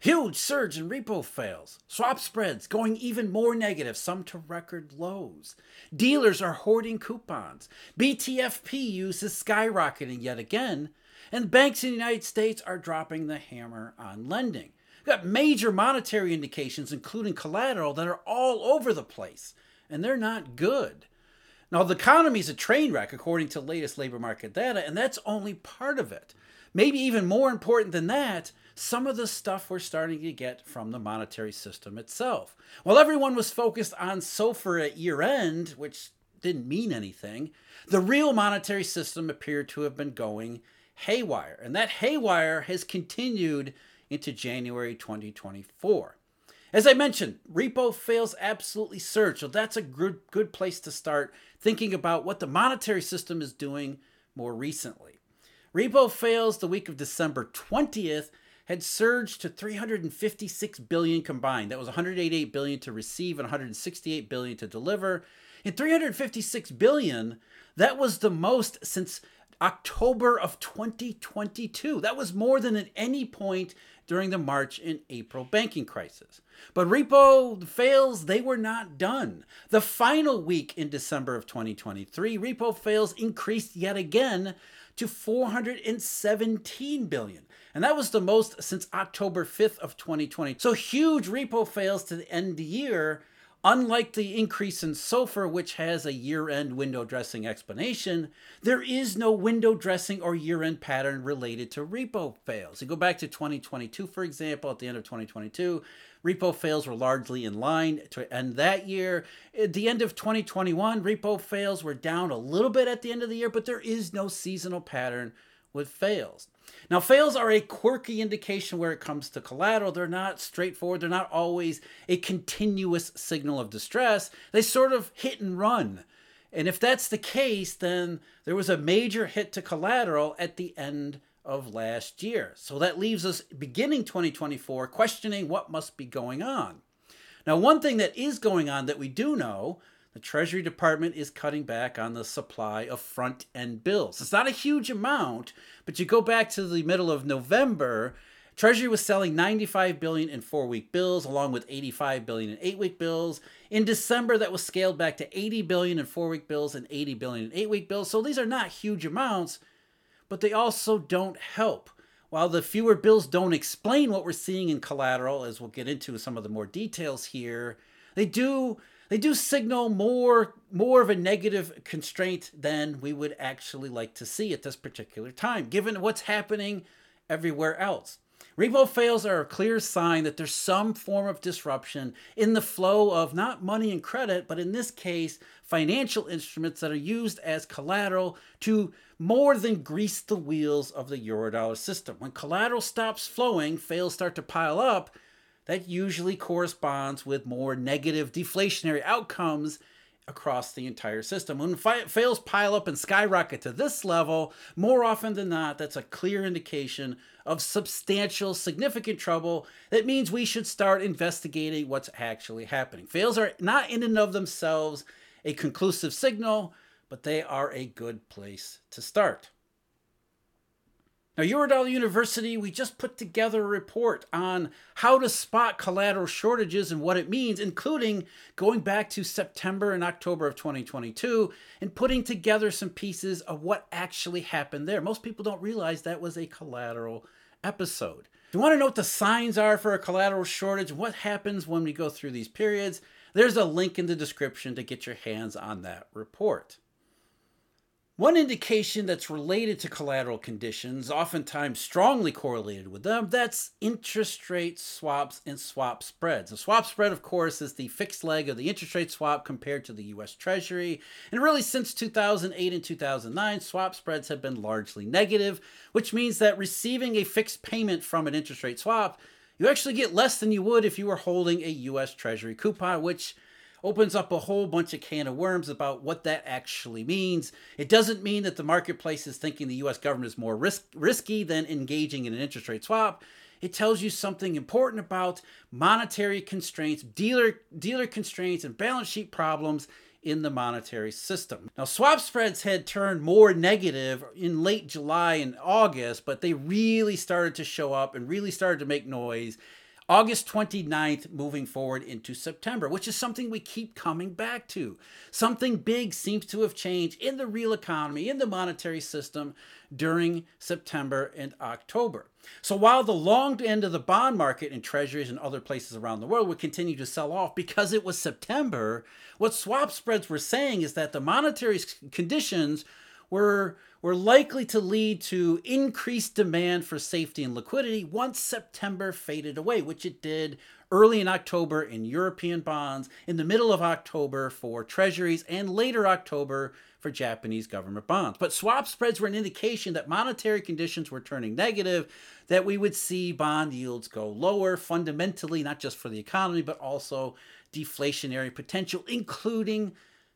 Huge surge in repo fails. Swap spreads going even more negative, some to record lows. Dealers are hoarding coupons. BTFP use is skyrocketing yet again. And banks in the United States are dropping the hammer on lending. We've got major monetary indications, including collateral, that are all over the place. And they're not good. Now, the economy is a train wreck, according to latest labor market data, and that's only part of it. Maybe even more important than that, some of the stuff we're starting to get from the monetary system itself. While everyone was focused on SOFR at year end, which didn't mean anything, the real monetary system appeared to have been going haywire. And that haywire has continued into January 2024. As I mentioned, repo fails absolutely surge, so that's a good, good place to start thinking about what the monetary system is doing more recently. Repo fails the week of December 20th had surged to 356 billion combined. That was 188 billion to receive and 168 billion to deliver. In 356 billion, that was the most since October of 2022. That was more than at any point during the March and April banking crisis. But repo fails, they were not done. The final week in December of 2023, repo fails increased yet again to 417 billion. And that was the most since October 5th of 2020. So huge repo fails to end the year. Unlike the increase in SOFR, which has a year end window dressing explanation, there is no window dressing or year end pattern related to repo fails. You go back to 2022, for example, at the end of 2022, repo fails were largely in line to end that year. At the end of 2021, repo fails were down a little bit at the end of the year, but there is no seasonal pattern with fails. Now, fails are a quirky indication where it comes to collateral. They're not straightforward, they're not always a continuous signal of distress. They sort of hit and run. And if that's the case, then there was a major hit to collateral at the end of last year. So that leaves us beginning 2024 questioning what must be going on. Now, one thing that is going on that we do know the Treasury Department is cutting back on the supply of front end bills. It's not a huge amount, but you go back to the middle of November, Treasury was selling 95 billion in 4-week bills along with 85 billion in 8-week bills. In December that was scaled back to 80 billion in 4-week bills and 80 billion in 8-week bills. So these are not huge amounts, but they also don't help. While the fewer bills don't explain what we're seeing in collateral as we'll get into some of the more details here, they do they do signal more more of a negative constraint than we would actually like to see at this particular time, given what's happening everywhere else. Repo fails are a clear sign that there's some form of disruption in the flow of not money and credit, but in this case, financial instruments that are used as collateral to more than grease the wheels of the Eurodollar system. When collateral stops flowing, fails start to pile up, that usually corresponds with more negative deflationary outcomes across the entire system. When fi- fails pile up and skyrocket to this level, more often than not, that's a clear indication of substantial, significant trouble. That means we should start investigating what's actually happening. Fails are not in and of themselves a conclusive signal, but they are a good place to start. Now, Eurodollar University, we just put together a report on how to spot collateral shortages and what it means, including going back to September and October of 2022 and putting together some pieces of what actually happened there. Most people don't realize that was a collateral episode. If you want to know what the signs are for a collateral shortage, what happens when we go through these periods, there's a link in the description to get your hands on that report. One indication that's related to collateral conditions, oftentimes strongly correlated with them, that's interest rate swaps and swap spreads. A swap spread, of course, is the fixed leg of the interest rate swap compared to the US Treasury. And really, since 2008 and 2009, swap spreads have been largely negative, which means that receiving a fixed payment from an interest rate swap, you actually get less than you would if you were holding a US Treasury coupon, which opens up a whole bunch of can of worms about what that actually means. It doesn't mean that the marketplace is thinking the US government is more risk, risky than engaging in an interest rate swap. It tells you something important about monetary constraints, dealer dealer constraints and balance sheet problems in the monetary system. Now, swap spreads had turned more negative in late July and August, but they really started to show up and really started to make noise August 29th moving forward into September, which is something we keep coming back to. Something big seems to have changed in the real economy, in the monetary system during September and October. So while the long end of the bond market in treasuries and other places around the world would continue to sell off because it was September, what swap spreads were saying is that the monetary conditions were were likely to lead to increased demand for safety and liquidity once September faded away, which it did early in October in European bonds, in the middle of October for treasuries, and later October for Japanese government bonds. But swap spreads were an indication that monetary conditions were turning negative, that we would see bond yields go lower fundamentally, not just for the economy, but also deflationary potential, including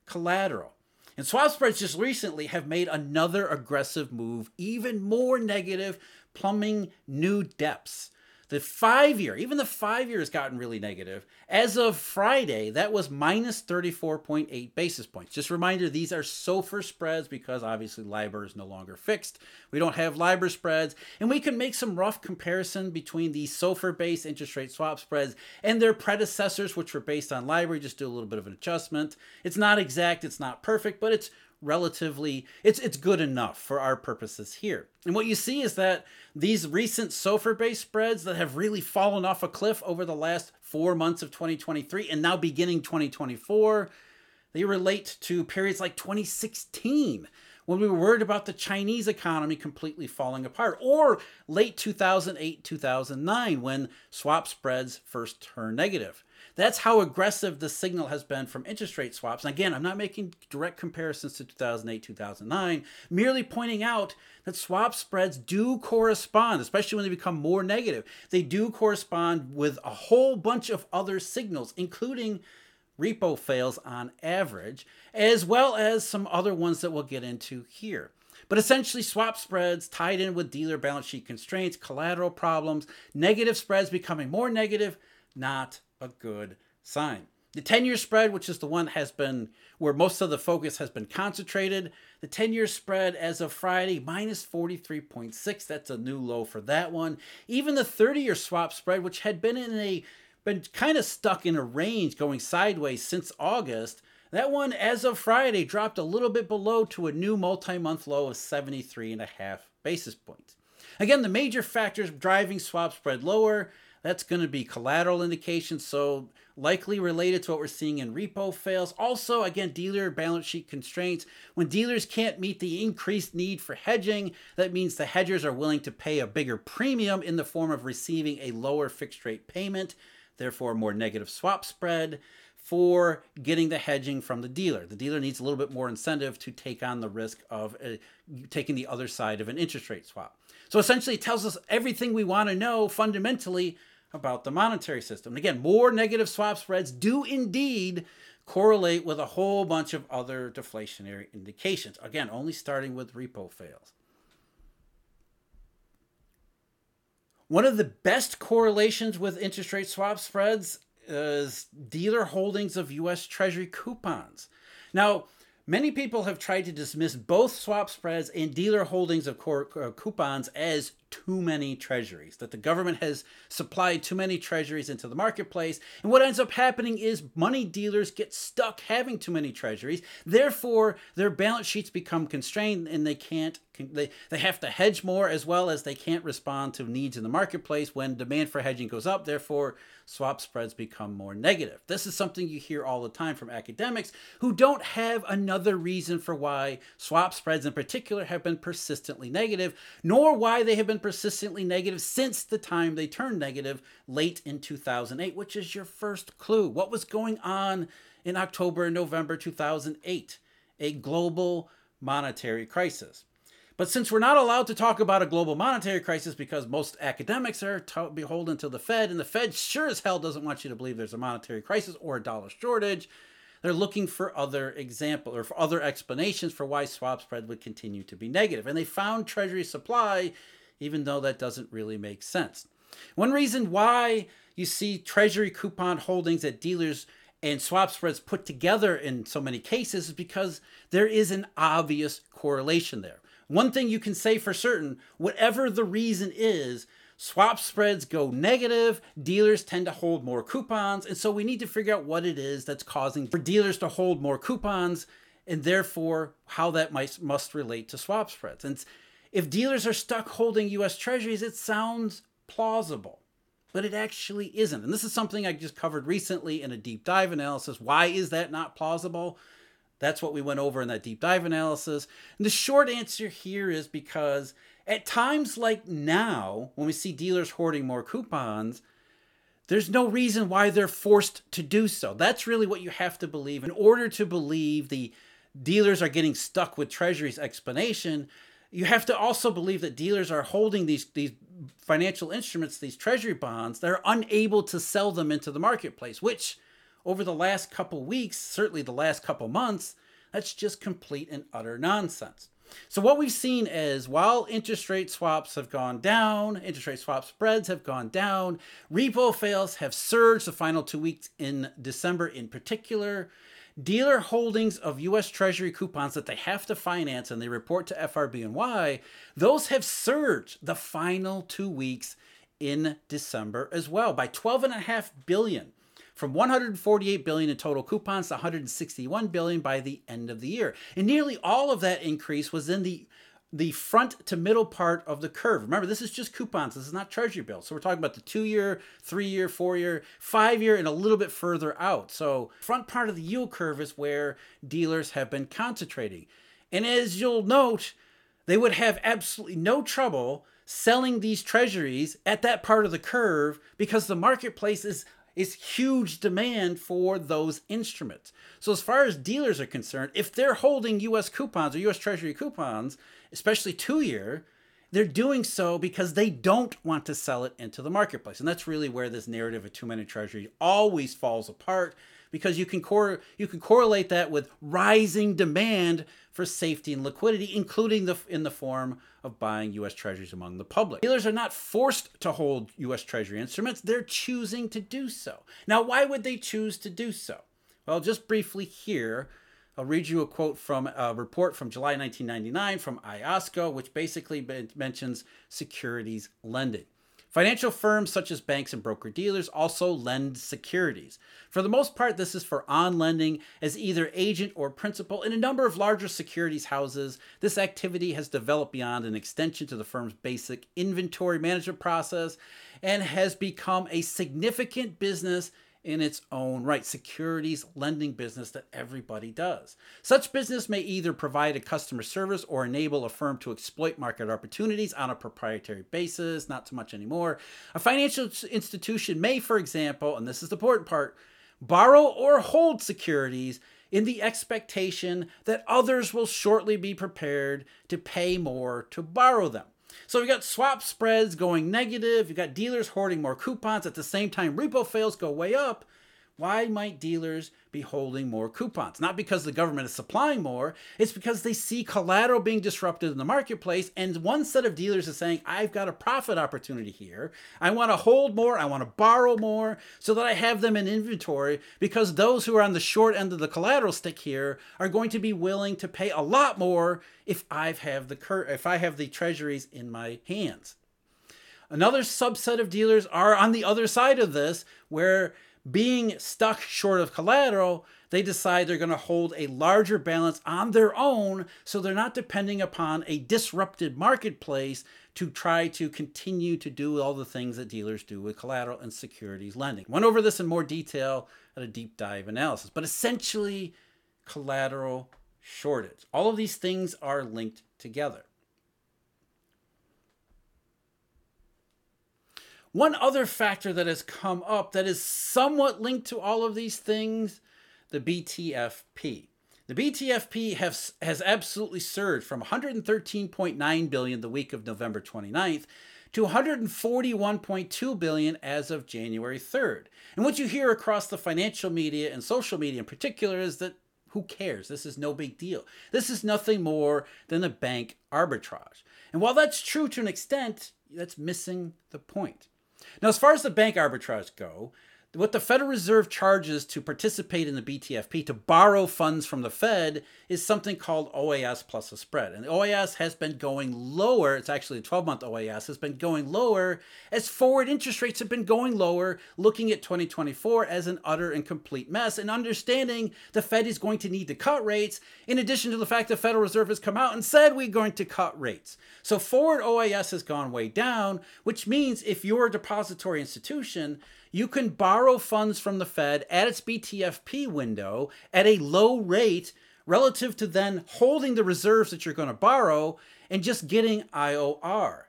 collateral. And swap spreads just recently have made another aggressive move, even more negative, plumbing new depths. The five year, even the five year has gotten really negative. As of Friday, that was minus 34.8 basis points. Just reminder, these are SOFR spreads because obviously LIBOR is no longer fixed. We don't have LIBOR spreads. And we can make some rough comparison between the SOFR based interest rate swap spreads and their predecessors, which were based on LIBOR. Just do a little bit of an adjustment. It's not exact, it's not perfect, but it's relatively it's it's good enough for our purposes here. And what you see is that these recent SOFR based spreads that have really fallen off a cliff over the last 4 months of 2023 and now beginning 2024, they relate to periods like 2016 when we were worried about the Chinese economy completely falling apart, or late 2008 2009 when swap spreads first turned negative. That's how aggressive the signal has been from interest rate swaps. And again, I'm not making direct comparisons to 2008, 2009, merely pointing out that swap spreads do correspond, especially when they become more negative. They do correspond with a whole bunch of other signals, including repo fails on average, as well as some other ones that we'll get into here. But essentially, swap spreads tied in with dealer balance sheet constraints, collateral problems, negative spreads becoming more negative, not a good sign. The 10 year spread, which is the one has been where most of the focus has been concentrated, the 10 year spread as of Friday, minus 43.6. That's a new low for that one. Even the 30 year swap spread, which had been in a been kind of stuck in a range going sideways since August. That one, as of Friday, dropped a little bit below to a new multi month low of 73.5 basis points. Again, the major factors driving swap spread lower that's going to be collateral indications, so likely related to what we're seeing in repo fails. Also, again, dealer balance sheet constraints. When dealers can't meet the increased need for hedging, that means the hedgers are willing to pay a bigger premium in the form of receiving a lower fixed rate payment, therefore, more negative swap spread for getting the hedging from the dealer. The dealer needs a little bit more incentive to take on the risk of uh, taking the other side of an interest rate swap. So essentially, it tells us everything we want to know fundamentally about the monetary system. again, more negative swap spreads do indeed correlate with a whole bunch of other deflationary indications. Again, only starting with repo fails. One of the best correlations with interest rate swap spreads is dealer holdings of US Treasury coupons. Now, Many people have tried to dismiss both swap spreads and dealer holdings of uh, coupons as too many treasuries, that the government has supplied too many treasuries into the marketplace. And what ends up happening is money dealers get stuck having too many treasuries. Therefore, their balance sheets become constrained and they can't they, they have to hedge more as well as they can't respond to needs in the marketplace when demand for hedging goes up. Therefore, swap spreads become more negative. This is something you hear all the time from academics who don't have another reason for why swap spreads in particular have been persistently negative, nor why they have been persistently negative since the time they turned negative late in 2008, which is your first clue. What was going on in October and November 2008? A global monetary crisis. But since we're not allowed to talk about a global monetary crisis because most academics are beholden to the Fed, and the Fed sure as hell doesn't want you to believe there's a monetary crisis or a dollar shortage, they're looking for other example or for other explanations for why swap spread would continue to be negative. And they found Treasury supply, even though that doesn't really make sense. One reason why you see Treasury coupon holdings at dealers and swap spreads put together in so many cases is because there is an obvious correlation there. One thing you can say for certain, whatever the reason is, Swap spreads go negative, dealers tend to hold more coupons, and so we need to figure out what it is that's causing for dealers to hold more coupons and therefore how that might must relate to swap spreads. And if dealers are stuck holding US treasuries, it sounds plausible, but it actually isn't. And this is something I just covered recently in a deep dive analysis. Why is that not plausible? That's what we went over in that deep dive analysis. And the short answer here is because at times like now, when we see dealers hoarding more coupons, there's no reason why they're forced to do so. That's really what you have to believe. In order to believe the dealers are getting stuck with Treasury's explanation, you have to also believe that dealers are holding these, these financial instruments, these Treasury bonds, they're unable to sell them into the marketplace, which over the last couple weeks, certainly the last couple months, that's just complete and utter nonsense. So what we've seen is while interest rate swaps have gone down, interest rate swap spreads have gone down, repo fails have surged the final two weeks in December in particular. Dealer holdings of US Treasury coupons that they have to finance and they report to FRB and FRBNY, those have surged the final two weeks in December as well by 12.5 billion from 148 billion in total coupons to 161 billion by the end of the year. And nearly all of that increase was in the the front to middle part of the curve. Remember, this is just coupons. This is not treasury bills. So we're talking about the two year, three year, four year, five year, and a little bit further out. So front part of the yield curve is where dealers have been concentrating. And as you'll note, they would have absolutely no trouble selling these treasuries at that part of the curve because the marketplace is is huge demand for those instruments. So as far as dealers are concerned, if they're holding US coupons or US Treasury coupons, especially 2-year, they're doing so because they don't want to sell it into the marketplace. And that's really where this narrative of two-minute treasury always falls apart because you can cor- you can correlate that with rising demand for safety and liquidity, including the in the form of buying U.S. Treasuries among the public. Dealers are not forced to hold U.S. Treasury instruments; they're choosing to do so. Now, why would they choose to do so? Well, just briefly here. I'll read you a quote from a report from July 1999 from IOSCO, which basically mentions securities lending. Financial firms such as banks and broker dealers also lend securities. For the most part, this is for on lending as either agent or principal. In a number of larger securities houses, this activity has developed beyond an extension to the firm's basic inventory management process and has become a significant business in its own right, securities lending business that everybody does. Such business may either provide a customer service or enable a firm to exploit market opportunities on a proprietary basis, not so much anymore. A financial institution may, for example, and this is the important part, borrow or hold securities in the expectation that others will shortly be prepared to pay more to borrow them. So we got swap spreads going negative. You got dealers hoarding more coupons. At the same time, repo fails go way up. Why might dealers be holding more coupons? Not because the government is supplying more, it's because they see collateral being disrupted in the marketplace. And one set of dealers is saying, I've got a profit opportunity here. I want to hold more, I want to borrow more so that I have them in inventory because those who are on the short end of the collateral stick here are going to be willing to pay a lot more if I have the cur- if I have the treasuries in my hands. Another subset of dealers are on the other side of this where being stuck short of collateral, they decide they're going to hold a larger balance on their own so they're not depending upon a disrupted marketplace to try to continue to do all the things that dealers do with collateral and securities lending. Went over this in more detail at a deep dive analysis, but essentially, collateral shortage. All of these things are linked together. One other factor that has come up that is somewhat linked to all of these things the BTFP. The BTFP has, has absolutely surged from 113.9 billion the week of November 29th to 141.2 billion as of January 3rd. And what you hear across the financial media and social media in particular is that who cares? This is no big deal. This is nothing more than a bank arbitrage. And while that's true to an extent, that's missing the point. Now, as far as the bank arbitrage go, what the Federal Reserve charges to participate in the BTFP, to borrow funds from the Fed, is something called OIS plus a spread. And the OIS has been going lower. It's actually the 12 month OIS has been going lower as forward interest rates have been going lower, looking at 2024 as an utter and complete mess, and understanding the Fed is going to need to cut rates, in addition to the fact that the Federal Reserve has come out and said we're going to cut rates. So forward OIS has gone way down, which means if you're a depository institution, you can borrow funds from the Fed at its BTFP window at a low rate relative to then holding the reserves that you're going to borrow and just getting IOR.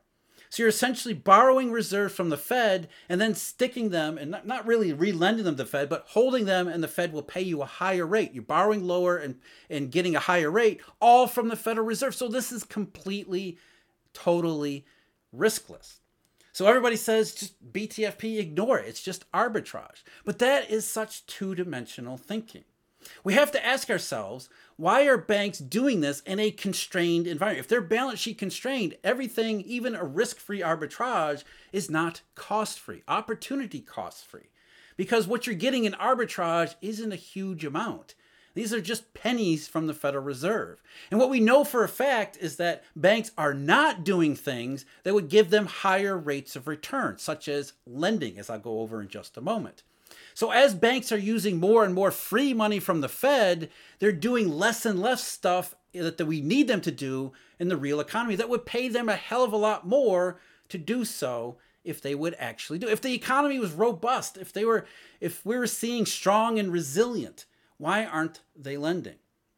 So you're essentially borrowing reserves from the Fed and then sticking them and not, not really relending them to the Fed, but holding them and the Fed will pay you a higher rate. You're borrowing lower and, and getting a higher rate, all from the Federal Reserve. So this is completely, totally riskless. So everybody says just BTFP, ignore it. It's just arbitrage. But that is such two dimensional thinking. We have to ask ourselves why are banks doing this in a constrained environment? If they're balance sheet constrained, everything, even a risk free arbitrage, is not cost free, opportunity cost free. Because what you're getting in arbitrage isn't a huge amount. These are just pennies from the Federal Reserve. And what we know for a fact is that banks are not doing things that would give them higher rates of return, such as lending, as I'll go over in just a moment. So, as banks are using more and more free money from the Fed, they're doing less and less stuff that, we need them to do in the real economy that would pay them a hell of a lot more to do so if they would actually do. If the economy was robust, if they were if we were seeing strong and resilient, why aren't they lending?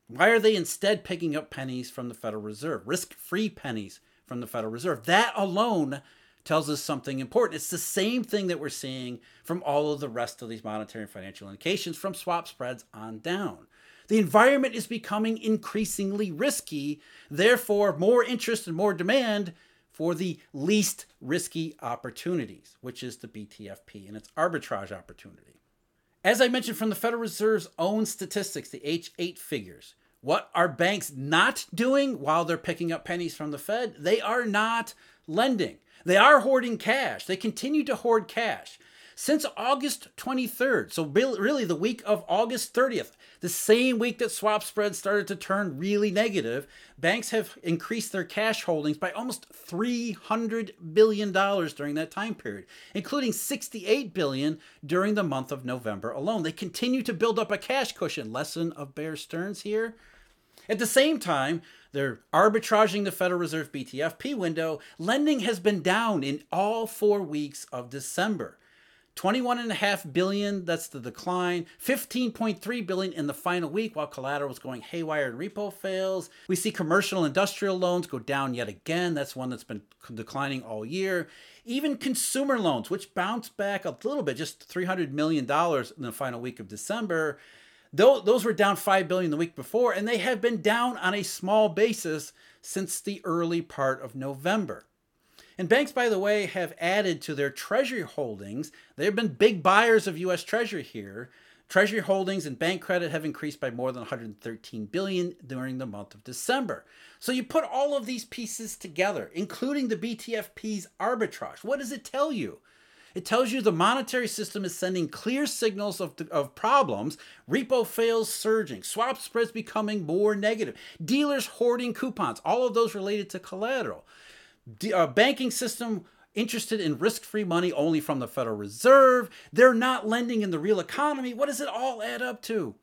Why are they instead picking up pennies from the Federal Reserve, risk free pennies from the Federal Reserve? That alone tells us something important. It's the same thing that we're seeing from all of the rest of these monetary and financial indications from swap spreads on down. The environment is becoming increasingly risky, therefore, more interest and more demand for the least risky opportunities, which is the BTFP and its arbitrage opportunity. As I mentioned from the Federal Reserve's own statistics, the H8 figures, what are banks not doing while they're picking up pennies from the Fed? They are not lending. They are hoarding cash. They continue to hoard cash since August 23rd. So, really, the week of August 30th, the same week that swap spreads started to turn really negative, banks have increased their cash holdings by almost $300 billion during that time period, including 68 billion during the month of November alone. They continue to build up a cash cushion. Lesson of Bear Stearns here. At the same time, they're arbitraging the Federal Reserve BTFP window. Lending has been down in all four weeks of December. 21.5 billion, that's the decline. 15.3 billion in the final week while collateral was going haywire and repo fails. We see commercial industrial loans go down yet again. That's one that's been declining all year. Even consumer loans, which bounced back a little bit, just $300 million in the final week of December. Those were down 5 billion the week before, and they have been down on a small basis since the early part of November. And banks, by the way, have added to their treasury holdings. They've been big buyers of U.S. Treasury here. Treasury holdings and bank credit have increased by more than 113 billion during the month of December. So you put all of these pieces together, including the BTFP's arbitrage. What does it tell you? It tells you the monetary system is sending clear signals of, of problems. Repo fails surging, swap spreads becoming more negative, dealers hoarding coupons, all of those related to collateral uh, banking system interested in risk free money only from the Federal Reserve. They're not lending in the real economy. What does it all add up to?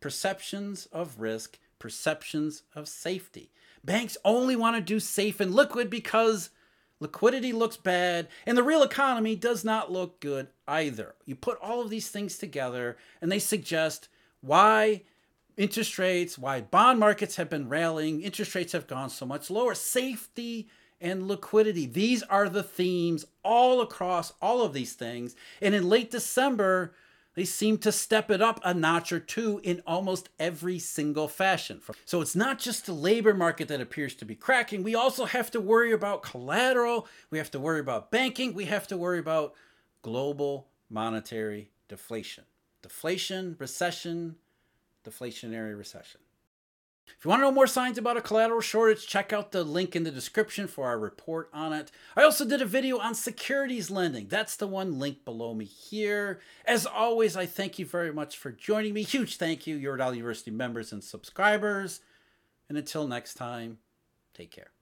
Perceptions of risk, perceptions of safety. Banks only want to do safe and liquid because liquidity looks bad and the real economy does not look good either. You put all of these things together and they suggest why interest rates, why bond markets have been rallying, interest rates have gone so much lower, safety and liquidity. These are the themes all across all of these things. And in late December, they seem to step it up a notch or two in almost every single fashion. So it's not just the labor market that appears to be cracking. We also have to worry about collateral. We have to worry about banking. We have to worry about global monetary deflation. Deflation, recession, deflationary recession. If you want to know more signs about a collateral shortage, check out the link in the description for our report on it. I also did a video on securities lending. That's the one linked below me here. As always, I thank you very much for joining me. Huge thank you, Eurodollar University members and subscribers. And until next time, take care.